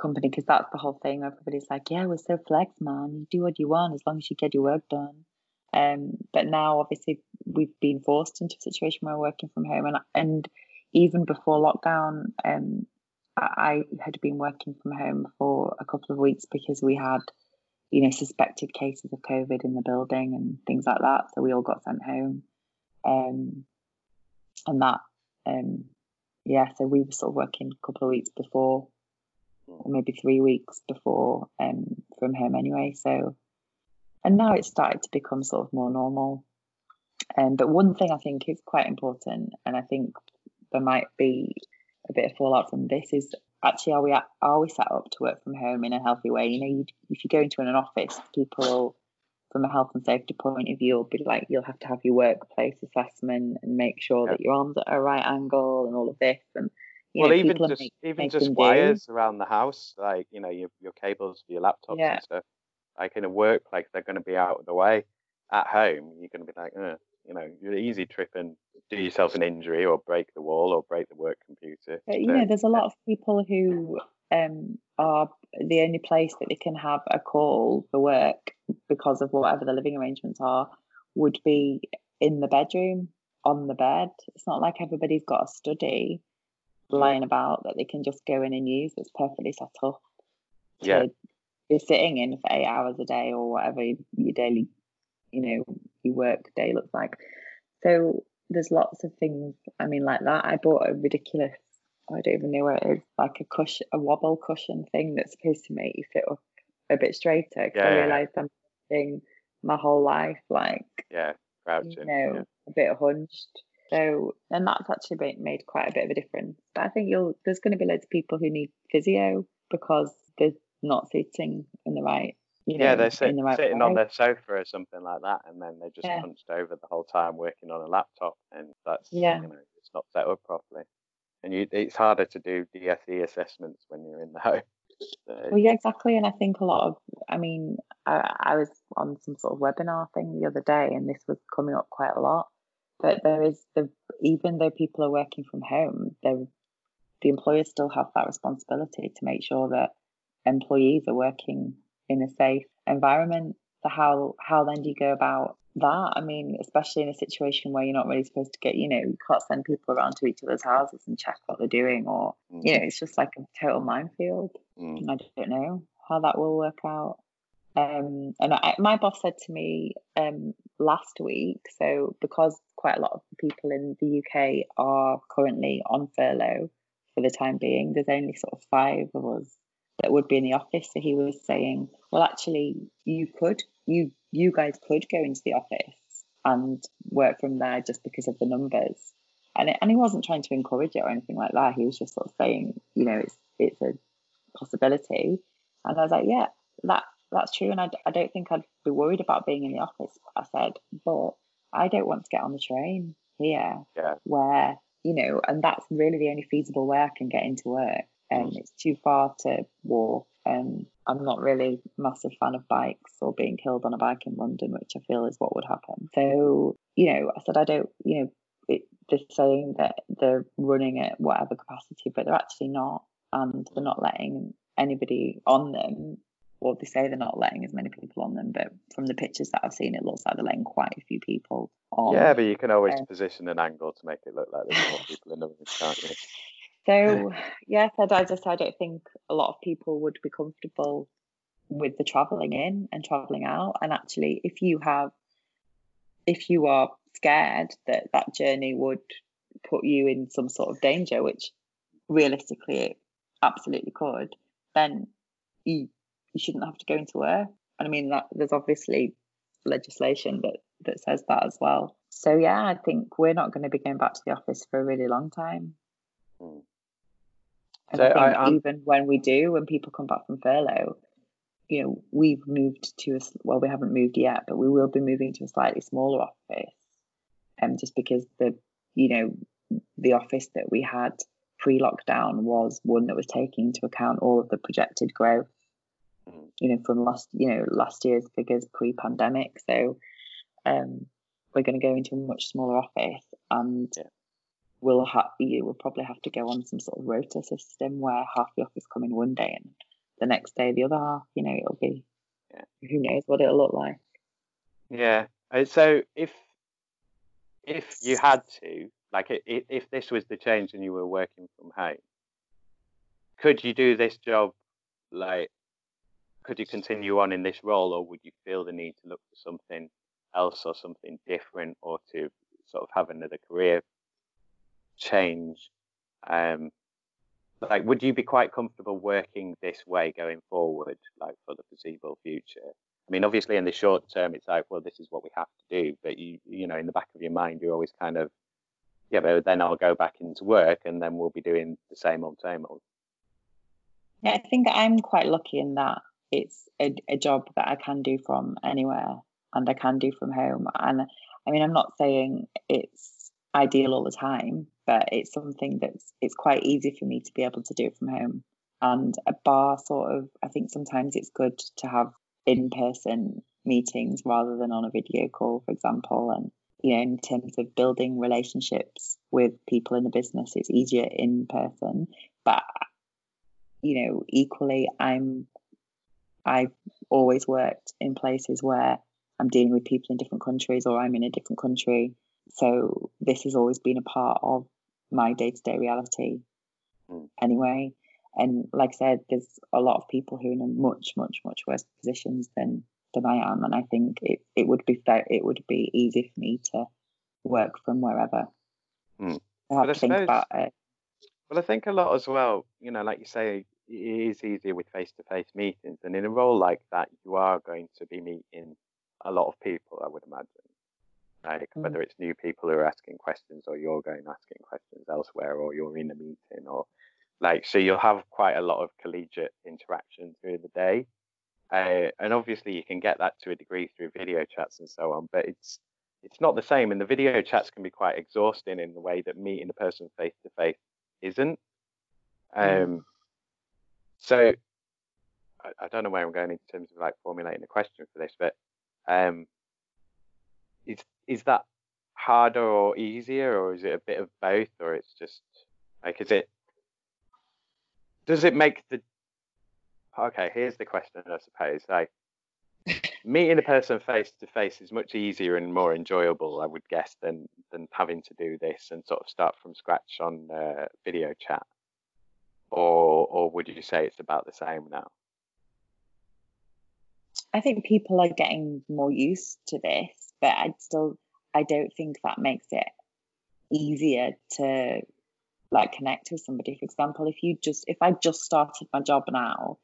company because that's the whole thing. Everybody's like, yeah, we're so flex, man. You do what you want as long as you get your work done. Um, but now, obviously, we've been forced into a situation where we're working from home, and and even before lockdown, um, I had been working from home for a couple of weeks because we had, you know, suspected cases of COVID in the building and things like that. So we all got sent home, um, and that, um, yeah. So we were sort of working a couple of weeks before, or maybe three weeks before, um, from home anyway. So and now it's started to become sort of more normal. Um, but one thing I think is quite important, and I think there might be a bit of fallout from this, is actually are we are we set up to work from home in a healthy way? You know, you, if you go into an office, people from a health and safety point of view will be like you'll have to have your workplace assessment and make sure yeah. that your arms at a right angle and all of this and well, know, even just make, even just wires do. around the house, like you know your your cables for your laptops yeah. and stuff like in a workplace, they're going to be out of the way. At home, you're going to be like, you know, you're easy trip and do yourself an injury or break the wall or break the work computer. But, you so, know, there's a lot of people who um, are the only place that they can have a call for work because of whatever the living arrangements are would be in the bedroom on the bed. It's not like everybody's got a study lying about that they can just go in and use. It's perfectly set up yeah you're sitting in for eight hours a day or whatever your daily, you know, your work day looks like. So there's lots of things. I mean, like that. I bought a ridiculous. I don't even know where it is. Like a cushion, a wobble cushion thing that's supposed to make you sit up a bit straighter. Because yeah, I realised I'm sitting my whole life like yeah, crouching, you know, yeah. a bit hunched. So, and that's actually made quite a bit of a difference. But I think you'll there's going to be loads of people who need physio because they're not sitting in the right you know, yeah, they're sit, the right sitting way. on their sofa or something like that, and then they're just yeah. hunched over the whole time working on a laptop, and that's yeah. you know it's not set up properly, and you, it's harder to do DSE assessments when you're in the home. So. Well, yeah, exactly, and I think a lot of, I mean, I, I was on some sort of webinar thing the other day, and this was coming up quite a lot. But there is the even though people are working from home, the employers still have that responsibility to make sure that employees are working in a safe environment. So how how then do you go about that? I mean, especially in a situation where you're not really supposed to get, you know, you can't send people around to each other's houses and check what they're doing, or mm. you know, it's just like a total minefield. Mm. I don't know how that will work out. Um, and I, my boss said to me um, last week, so because quite a lot of people in the UK are currently on furlough for the time being, there's only sort of five of us that would be in the office. So he was saying, well, actually, you could, you you guys could go into the office and work from there just because of the numbers. And it, and he wasn't trying to encourage it or anything like that. He was just sort of saying, you know, it's it's a possibility. And I was like, yeah, that that's true. And I, I don't think I'd be worried about being in the office. I said, but I don't want to get on the train here yeah. where, you know, and that's really the only feasible way I can get into work and um, it's too far to walk. And I'm not really a massive fan of bikes or being killed on a bike in London, which I feel is what would happen. So, you know, I said, I don't, you know, it, they're saying that they're running at whatever capacity, but they're actually not. And they're not letting anybody on them. Well, they say they're not letting as many people on them, but from the pictures that I've seen, it looks like they're letting quite a few people on. Yeah, but you can always um, position an angle to make it look like there's more people in the room, can't you? So yes, I, I just I don't think a lot of people would be comfortable with the traveling in and traveling out. And actually, if you have, if you are scared that that journey would put you in some sort of danger, which realistically it absolutely could, then you you shouldn't have to go into work. And I mean that there's obviously legislation that that says that as well. So yeah, I think we're not going to be going back to the office for a really long time. Mm. And so I think I, even when we do, when people come back from furlough, you know, we've moved to a well, we haven't moved yet, but we will be moving to a slightly smaller office, um, just because the you know the office that we had pre-lockdown was one that was taking into account all of the projected growth, mm-hmm. you know, from last you know last year's figures pre-pandemic. So, um, we're going to go into a much smaller office, and. We'll have you will probably have to go on some sort of rota system where half the office come in one day and the next day the other half. You know, it'll be yeah. who knows what it'll look like. Yeah. Uh, so if if you had to, like, if this was the change and you were working from home, could you do this job? Like, could you continue on in this role, or would you feel the need to look for something else or something different, or to sort of have another career change? Um, like would you be quite comfortable working this way going forward like for the foreseeable future i mean obviously in the short term it's like well this is what we have to do but you you know in the back of your mind you're always kind of yeah but then i'll go back into work and then we'll be doing the same old same old yeah i think i'm quite lucky in that it's a, a job that i can do from anywhere and i can do from home and i mean i'm not saying it's ideal all the time but it's something that's it's quite easy for me to be able to do it from home. And a bar sort of, I think sometimes it's good to have in person meetings rather than on a video call, for example. And you know, in terms of building relationships with people in the business, it's easier in person. But you know, equally, I'm I've always worked in places where I'm dealing with people in different countries or I'm in a different country. So this has always been a part of my day to day reality mm. anyway. And like I said, there's a lot of people who are in a much, much, much worse positions than than I am, and I think it, it would be fair, it would be easy for me to work from wherever. Mm. I have to think about it. Well, I think a lot as well. You know, like you say, it is easier with face to face meetings, and in a role like that, you are going to be meeting a lot of people. I would imagine like mm. whether it's new people who are asking questions or you're going asking questions elsewhere or you're in a meeting or like so you'll have quite a lot of collegiate interaction through the day uh, and obviously you can get that to a degree through video chats and so on but it's it's not the same and the video chats can be quite exhausting in the way that meeting a person face to face isn't mm. um so I, I, don't know where i'm going in terms of like formulating a question for this but um is is that harder or easier, or is it a bit of both, or it's just like is it does it make the okay? Here's the question, I suppose. Like meeting a person face to face is much easier and more enjoyable, I would guess, than than having to do this and sort of start from scratch on uh, video chat. Or or would you say it's about the same now? I think people are getting more used to this but I still I don't think that makes it easier to like connect with somebody. For example, if you just if I just started my job now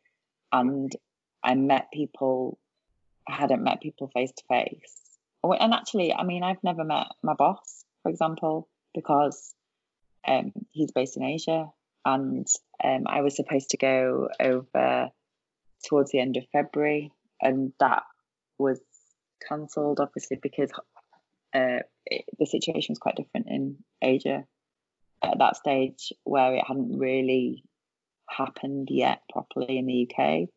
and I met people I hadn't met people face to face. And actually, I mean, I've never met my boss, for example, because um, he's based in Asia, and um, I was supposed to go over towards the end of February, and that was cancelled, obviously, because uh, it, the situation was quite different in Asia at that stage, where it hadn't really happened yet properly in the UK.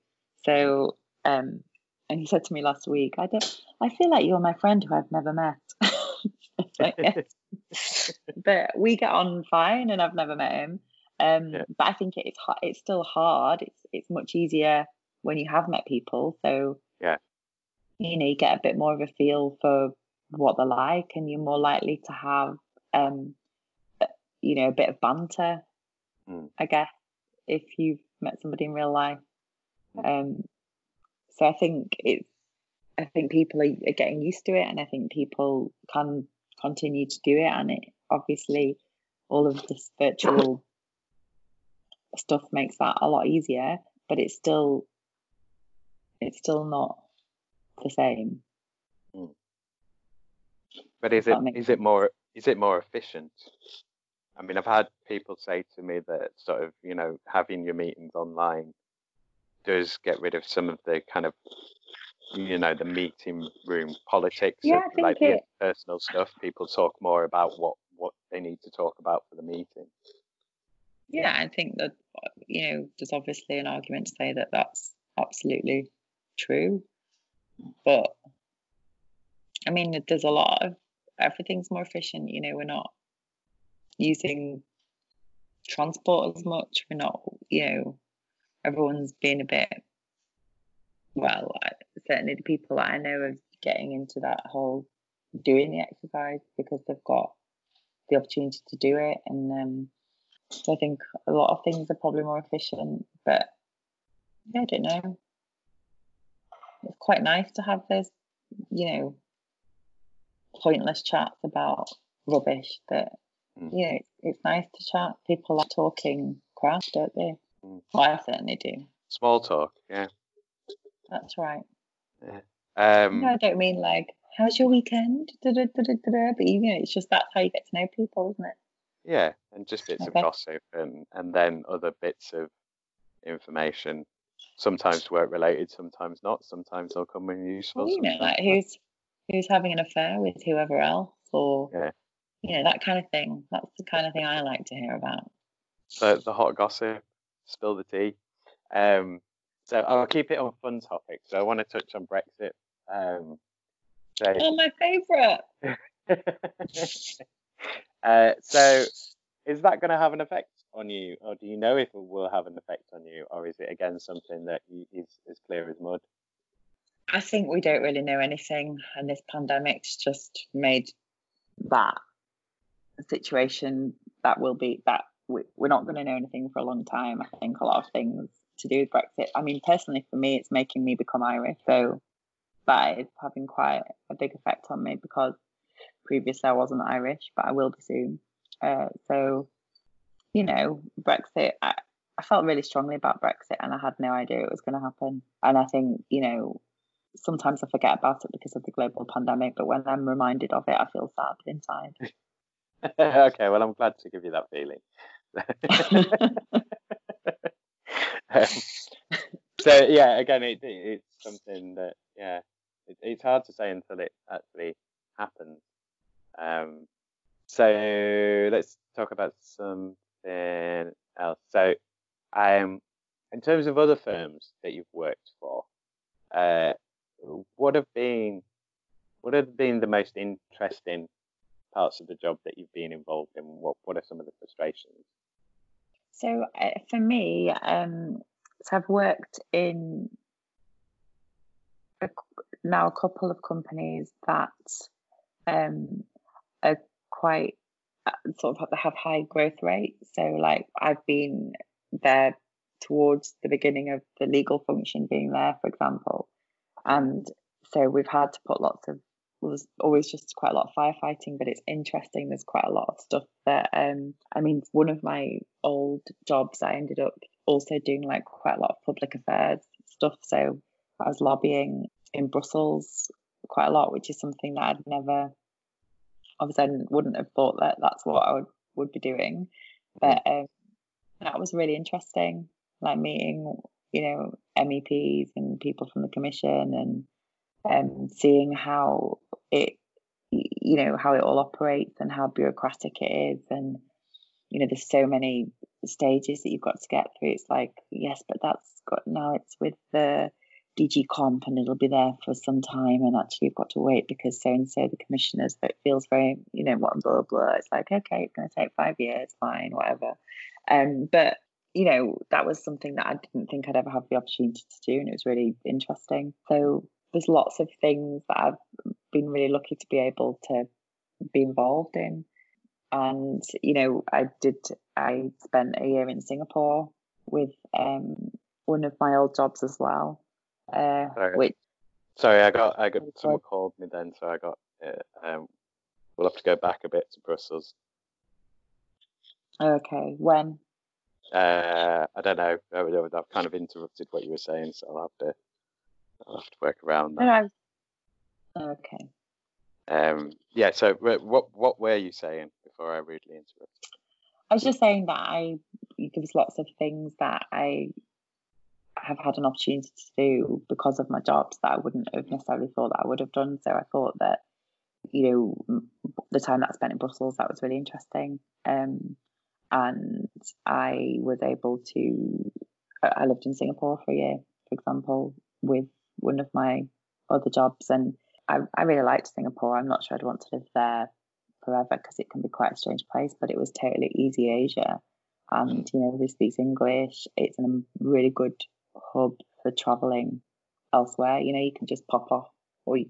So, um, and he said to me last week, "I don't. I feel like you're my friend who I've never met." but we get on fine, and I've never met him. Um, yeah. But I think it's it's still hard. It's it's much easier when you have met people. So yeah, you know you get a bit more of a feel for what they're like and you're more likely to have um you know a bit of banter Mm. I guess, if you've met somebody in real life. Um, so I think it's, I think people are, are getting used to it, and I think people can continue to do it. And it obviously, all of this virtual stuff makes that a lot easier, but it's still, it's still not the same. Hmm. But is it is it it more is it more efficient? I mean, I've had people say to me that sort of you know having your meetings online does get rid of some of the kind of you know the meeting room politics Yeah, of I think like the it- personal stuff. People talk more about what what they need to talk about for the meeting. Yeah, I think that you know there's obviously an argument to say that that's absolutely true, but I mean there's a lot of everything's more efficient. You know, we're not using transport as much. We're not, you know, everyone's being a bit. Well, certainly the people that I know are getting into that whole doing the exercise because they've got the opportunity to do it, and um, so I think a lot of things are probably more efficient, but yeah, I don't know. It's quite nice to have those, you know, pointless chats about rubbish that, Mm. you know, it's, nice to chat. People like talking crap, don't they? Mm. Well, I certainly do. Small talk, yeah. That's right. Um, no, I don't mean like, how's your weekend? But, you know, it's just that's how you get to know people, isn't it? Yeah, and just bits Okay. of gossip and and then other bits of information. Sometimes work related, sometimes not. Sometimes they'll come in useful. Well, you know, like who's who's having an affair with whoever else, or Yeah. you know that kind of thing. That's the kind of thing I like to hear about. the the hot gossip, spill the tea. Um, so I'll keep it on fun topics. So I want to touch on Brexit. Um, so, Oh, my favourite. uh, so is that going to have an effect on you, or do you know if it will have an effect on you, or is it again something that is as clear as mud? I think we don't really know anything, and this pandemic's just made that situation that will be that we, we're not going to know anything for a long time. I think a lot of things to do with Brexit. I mean, personally, for me, it's making me become Irish, so that is having quite a big effect on me because previously I wasn't Irish, but I will be soon. Uh, so, you know, Brexit. I, I felt really strongly about Brexit, and I had no idea it was going to happen. And I think, you know, sometimes I forget about it because of the global pandemic, but when I'm reminded of it, I feel sad inside. okay, well, I'm glad to give you that feeling. Um, so yeah, again, it, it's something that yeah, it, it's hard to say until it actually happens. Um, so let's talk about something else. So, um, in terms of other firms that you've worked for, uh, what have been what have been the most interesting parts of the job that you've been involved in? What what are some of the frustrations? So uh, for me, um, so I've worked in a, now a couple of companies that um, are quite sort of have high growth rates. So like I've been there towards the beginning of the legal function being there, for example, and so we've had to put lots of well, there's always just quite a lot of firefighting, but it's interesting. There's quite a lot of stuff that, um, I mean, one of my old jobs, I ended up also doing like quite a lot of public affairs stuff. So I was lobbying in Brussels quite a lot, which is something that I'd never, obviously, I wouldn't have thought that that's what I would, would be doing. But um, that was really interesting, like meeting, you know, MEPs and people from the commission and um, seeing how it, you know, how it all operates and how bureaucratic it is. And, you know, there's so many stages that you've got to get through. It's like, yes, but that's got now it's with the DG comp and it'll be there for some time. And actually, you've got to wait because so and so the commissioners, but it feels very, you know, what blah, blah. It's like, okay, it's going to take five years, fine, whatever. Um, but, you know, that was something that I didn't think I'd ever have the opportunity to do. And it was really interesting. So, there's lots of things that I've been really lucky to be able to be involved in. and you know, I did. I spent a year in Singapore with um, one of my old jobs as well. Uh, Sorry. which Sorry, I got I got someone called me then, so I got. Uh, um, we'll have to go back a bit to Brussels. okay, when Uh, I don't know. I've kind of interrupted what you were saying, so I'll have to. I'll have to work around that. Was- okay. Um, yeah. So, what what were you saying before I rudely interrupted? I was just saying that I there was lots of things that I have had an opportunity to do because of my jobs that I wouldn't have necessarily thought that I would have done. So I thought that you know the time that I spent in Brussels that was really interesting. Um, and I was able to. I lived in Singapore for a year, for example, with one of my other jobs, and I, I really liked Singapore. I'm not sure I'd want to live there forever because it can be quite a strange place, but it was totally easy Asia. And, you know, everybody speaks English. It's a really good hub for traveling elsewhere. You know, you can just pop off, or you,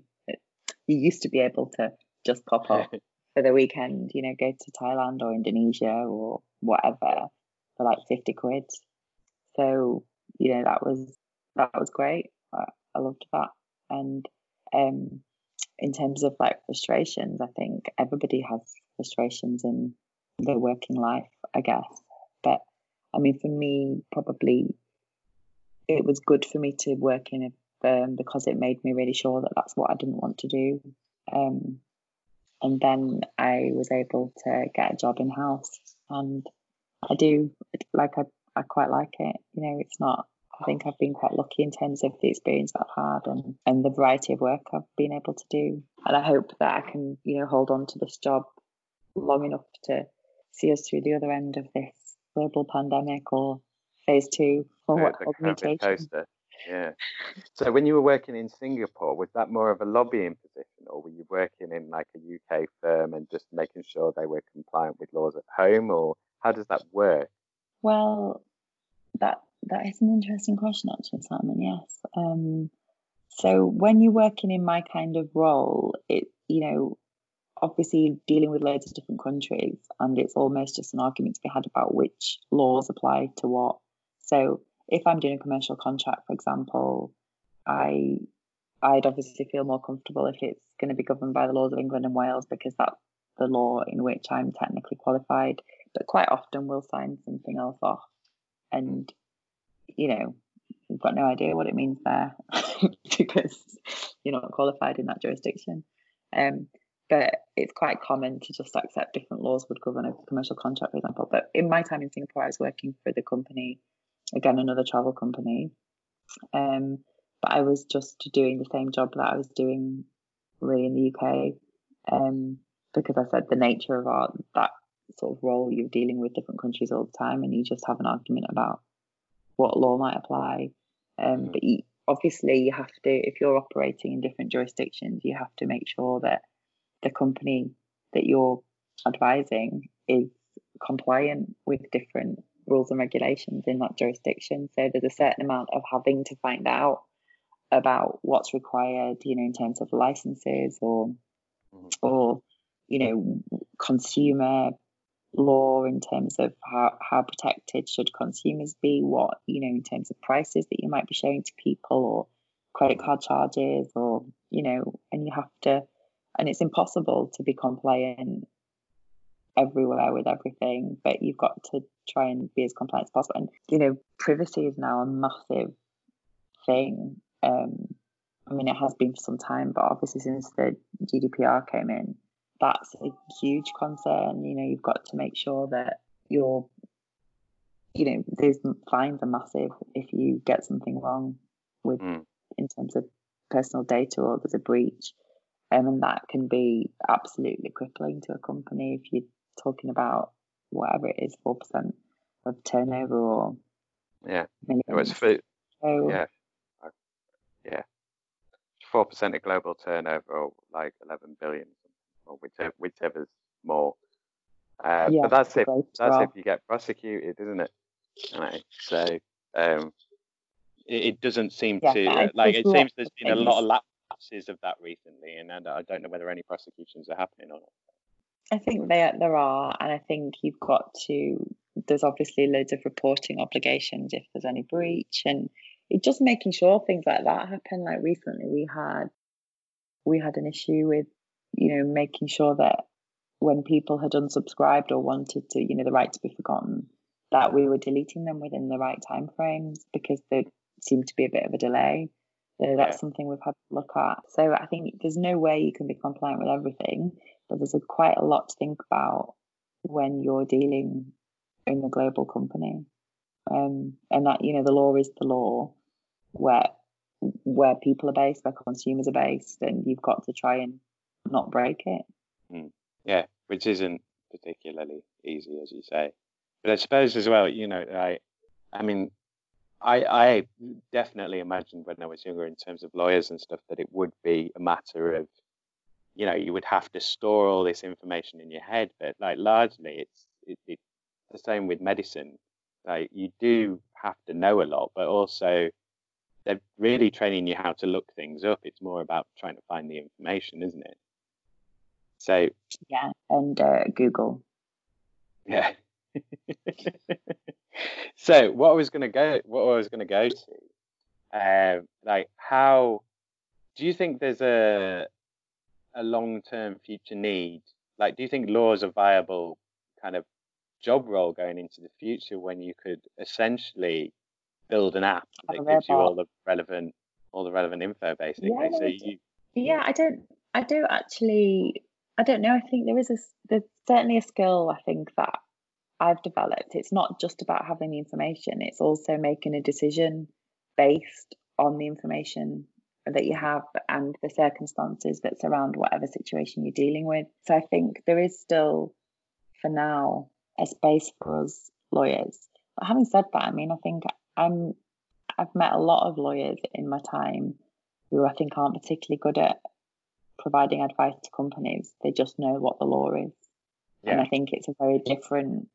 you used to be able to just pop off for the weekend, you know, go to Thailand or Indonesia or whatever for like 50 quid. So, you know, that was, that was great. I, I loved that. And, um, in terms of like frustrations, I think everybody has frustrations in their working life, I guess. But I mean, for me, probably it was good for me to work in a firm because it made me really sure that that's what I didn't want to do. Um, and then I was able to get a job in house, and I do like I I quite like it. You know, it's not. I think I've been quite lucky in terms of the experience that I've had and, and the variety of work I've been able to do. And I hope that I can, you know, hold on to this job long enough to see us through the other end of this global pandemic or phase two or what the called mutation. coaster. Yeah. So, when you were working in Singapore, was that more of a lobbying position, or were you working in like a UK firm and just making sure they were compliant with laws at home, or how does that work? Well, that that is an interesting question, actually, Simon. Yes. Um, so when you're working in my kind of role, it you know, obviously dealing with loads of different countries, and it's almost just an argument to be had about which laws apply to what. So if I'm doing a commercial contract, for example, I I'd obviously feel more comfortable if it's going to be governed by the laws of England and Wales because that's the law in which I'm technically qualified. But quite often we'll sign something else off, and you know we've got no idea what it means there because you're not qualified in that jurisdiction. Um, but it's quite common to just accept different laws would govern a commercial contract, for example. But in my time in Singapore, I was working for the company, again another travel company, um, but I was just doing the same job that I was doing really in the UK, um, because I said the nature of our that sort of role, you're dealing with different countries all the time, and you just have an argument about what law might apply. Um, Mhm. but you, obviously, you have to, if you're operating in different jurisdictions, you have to make sure that the company that you're advising is compliant with different rules and regulations in that jurisdiction. So there's a certain amount of having to find out about what's required, you know, in terms of licenses or Mhm. or you know consumer law in terms of how, how protected should consumers be, what, you know, in terms of prices that you might be showing to people or credit card charges or, you know, and you have to, and it's impossible to be compliant everywhere with everything, but you've got to try and be as compliant as possible. And, you know, privacy is now a massive thing. Um, I mean, it has been for some time, but obviously since the GDPR came in, that's a huge concern. You know, you've got to make sure that you're, you know, those fines are massive if you get something wrong with Mm. in terms of personal data or there's a breach. Um, and that can be absolutely crippling to a company if you're talking about whatever it is, four percent of turnover or Yeah. millions. It was for, so, yeah. Yeah. Four percent of global turnover, or like eleven billion, or whichever, whichever's more. Uh, Yeah, but that's if that's well. if you get prosecuted, isn't it? You know, so um, it, it doesn't seem Yeah, to uh, like. It seems there's been a lot of lapses of that recently, and, and I don't know whether any prosecutions are happening or not. I think there there are, and I think you've got to. There's obviously loads of reporting obligations if there's any breach, and it just making sure things like that happen. Like recently, we had we had an issue with you know making sure that when people had unsubscribed or wanted to, you know, the right to be forgotten, that we were deleting them within the right time frames because there seemed to be a bit of a delay. So that's something we've had to look at. So I think there's no way you can be compliant with everything, but there's a, quite a lot to think about when you're dealing in a global company. Um, and that, you know, the law is the law where where people are based, where consumers are based, and you've got to try and not break it. Mm. Yeah, which isn't particularly easy, as you say. But I suppose as well, you know, I, I mean, I, I definitely imagined when I was younger, in terms of lawyers and stuff, that it would be a matter of, you know, you would have to store all this information in your head. But like largely, it's it, it's the same with medicine. Like you do have to know a lot, but also they're really training you how to look things up. It's more about trying to find the information, isn't it? So yeah, and uh, Google. Yeah. so what I was going to go, what I was going to go to, uh, like how do you think there's a a long term future need? Like, do you think law is a viable kind of job role going into the future when you could essentially build an app that gives you all the relevant all the relevant info basically? Yeah, so you yeah, I don't I do actually I don't know. I think there is a there's certainly a skill I think that I've developed. It's not just about having the information. It's also making a decision based on the information that you have and the circumstances that surround whatever situation you're dealing with. So I think there is still, for now, a space for us lawyers. But having said that, I mean, I think I'm I've met a lot of lawyers in my time who I think aren't particularly good at providing advice to companies. They just know what the law is. Yeah. And I think it's a very different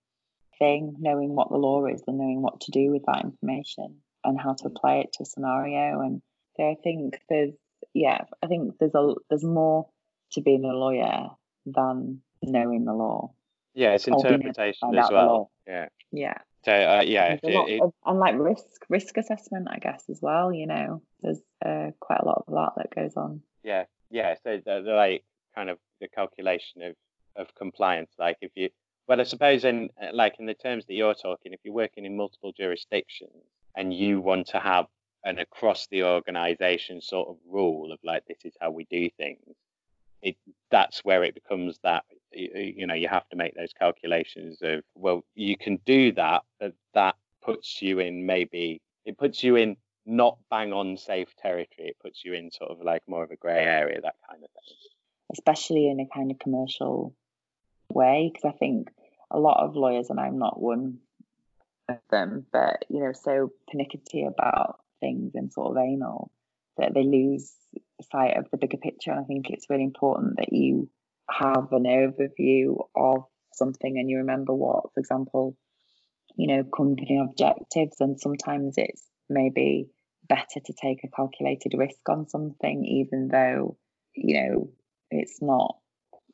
thing, knowing what the law is and knowing what to do with that information and how to apply it to a scenario. And so I think there's, yeah, I think there's a there's more to being a lawyer than knowing the law. Yeah, it's interpretation as well. Yeah. Yeah. So uh, yeah, it, it, of, and like risk risk assessment, I guess as well. You know, there's uh, quite a lot of that that goes on. Yeah, yeah, so the, the like kind of the calculation of of compliance. Like if you, well, I suppose in like in the terms that you're talking, if you're working in multiple jurisdictions and you want to have an across the organization sort of rule of like this is how we do things, it that's where it becomes that you know you have to make those calculations of well you can do that, but that puts you in maybe it puts you in not bang on safe territory. It puts you in sort of like more of a grey area, that kind of thing. Especially in a kind of commercial way, because I think a lot of lawyers, and I'm not one of them, but you know, so pernickety about things and sort of anal that they lose sight of the bigger picture. And I think it's really important that you have an overview of something and you remember what, for example, you know, company objectives, and sometimes it's maybe better to take a calculated risk on something, even though, you know, it's not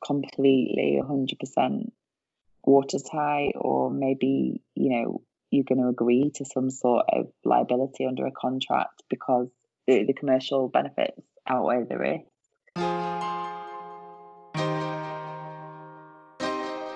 completely 100% watertight, or maybe, you know, you're going to agree to some sort of liability under a contract because the, the commercial benefits outweigh the risk.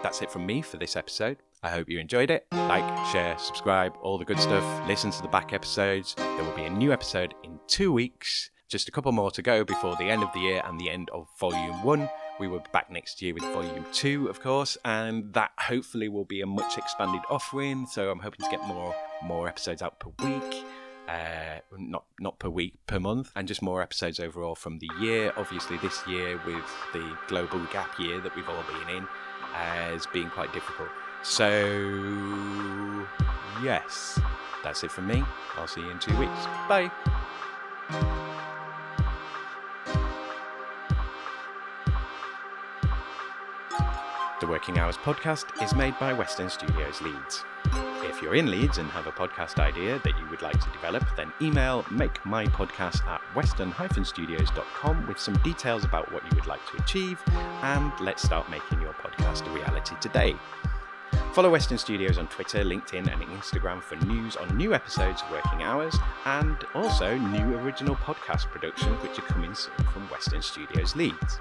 That's it from me for this episode. I hope you enjoyed it. Like, share, subscribe, all the good stuff. Listen to the back episodes. There will be a new episode in two weeks. Just a couple more to go before the end of the year and the end of volume one. We will be back next year with volume two, of course, and that hopefully will be a much expanded offering. So I'm hoping to get more more episodes out per week. Uh, not not per week, per month, and just more episodes overall from the year. Obviously, this year with the global gap year that we've all been in, has been quite difficult. So, yes, that's it from me. I'll see you in two weeks. Bye. The Working Hours podcast is made by Western Studios Leeds. If you're in Leeds and have a podcast idea that you would like to develop, then email makemypodcast at western-studios.com with some details about what you would like to achieve, and let's start making your podcast a reality today. Follow Western Studios on Twitter, LinkedIn, and Instagram for news on new episodes of Working Hours and also new original podcast productions which are coming soon from Western Studios Leeds.